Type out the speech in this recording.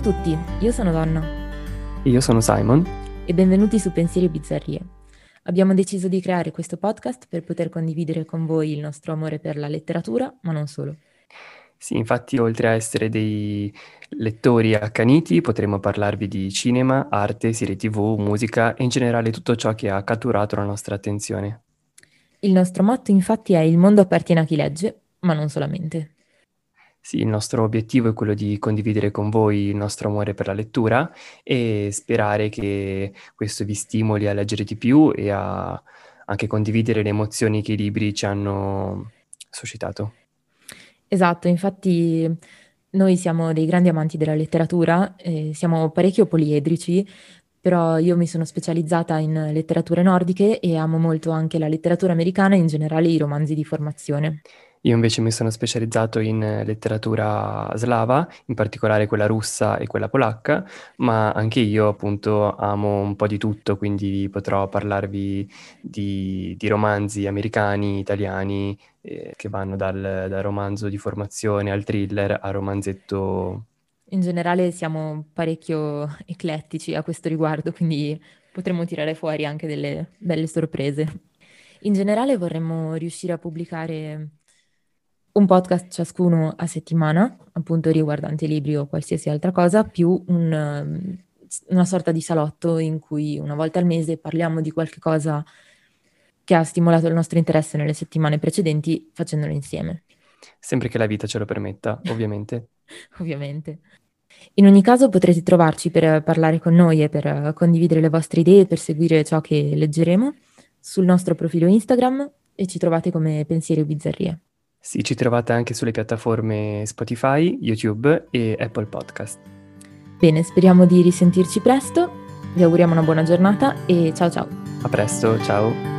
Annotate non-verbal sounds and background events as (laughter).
tutti, io sono Donna. Io sono Simon. E benvenuti su Pensieri e Bizzarrie. Abbiamo deciso di creare questo podcast per poter condividere con voi il nostro amore per la letteratura, ma non solo. Sì, infatti oltre a essere dei lettori accaniti potremo parlarvi di cinema, arte, serie tv, musica e in generale tutto ciò che ha catturato la nostra attenzione. Il nostro motto infatti è il mondo appartiene a chi legge, ma non solamente. Sì, il nostro obiettivo è quello di condividere con voi il nostro amore per la lettura e sperare che questo vi stimoli a leggere di più e a anche condividere le emozioni che i libri ci hanno suscitato. Esatto, infatti noi siamo dei grandi amanti della letteratura, eh, siamo parecchio poliedrici, però io mi sono specializzata in letterature nordiche e amo molto anche la letteratura americana e in generale i romanzi di formazione. Io invece mi sono specializzato in letteratura slava, in particolare quella russa e quella polacca, ma anche io appunto amo un po' di tutto, quindi potrò parlarvi di, di romanzi americani, italiani, eh, che vanno dal, dal romanzo di formazione al thriller al romanzetto in generale siamo parecchio eclettici a questo riguardo, quindi potremmo tirare fuori anche delle belle sorprese. In generale vorremmo riuscire a pubblicare un podcast ciascuno a settimana, appunto riguardante libri o qualsiasi altra cosa, più un, um, una sorta di salotto in cui una volta al mese parliamo di qualche cosa che ha stimolato il nostro interesse nelle settimane precedenti facendolo insieme. Sempre che la vita ce lo permetta, (laughs) ovviamente. ovviamente. In ogni caso potrete trovarci per parlare con noi e per condividere le vostre idee, per seguire ciò che leggeremo sul nostro profilo Instagram e ci trovate come Pensieri o Bizzarrie. Sì, ci trovate anche sulle piattaforme Spotify, YouTube e Apple Podcast. Bene, speriamo di risentirci presto, vi auguriamo una buona giornata e ciao ciao. A presto, ciao.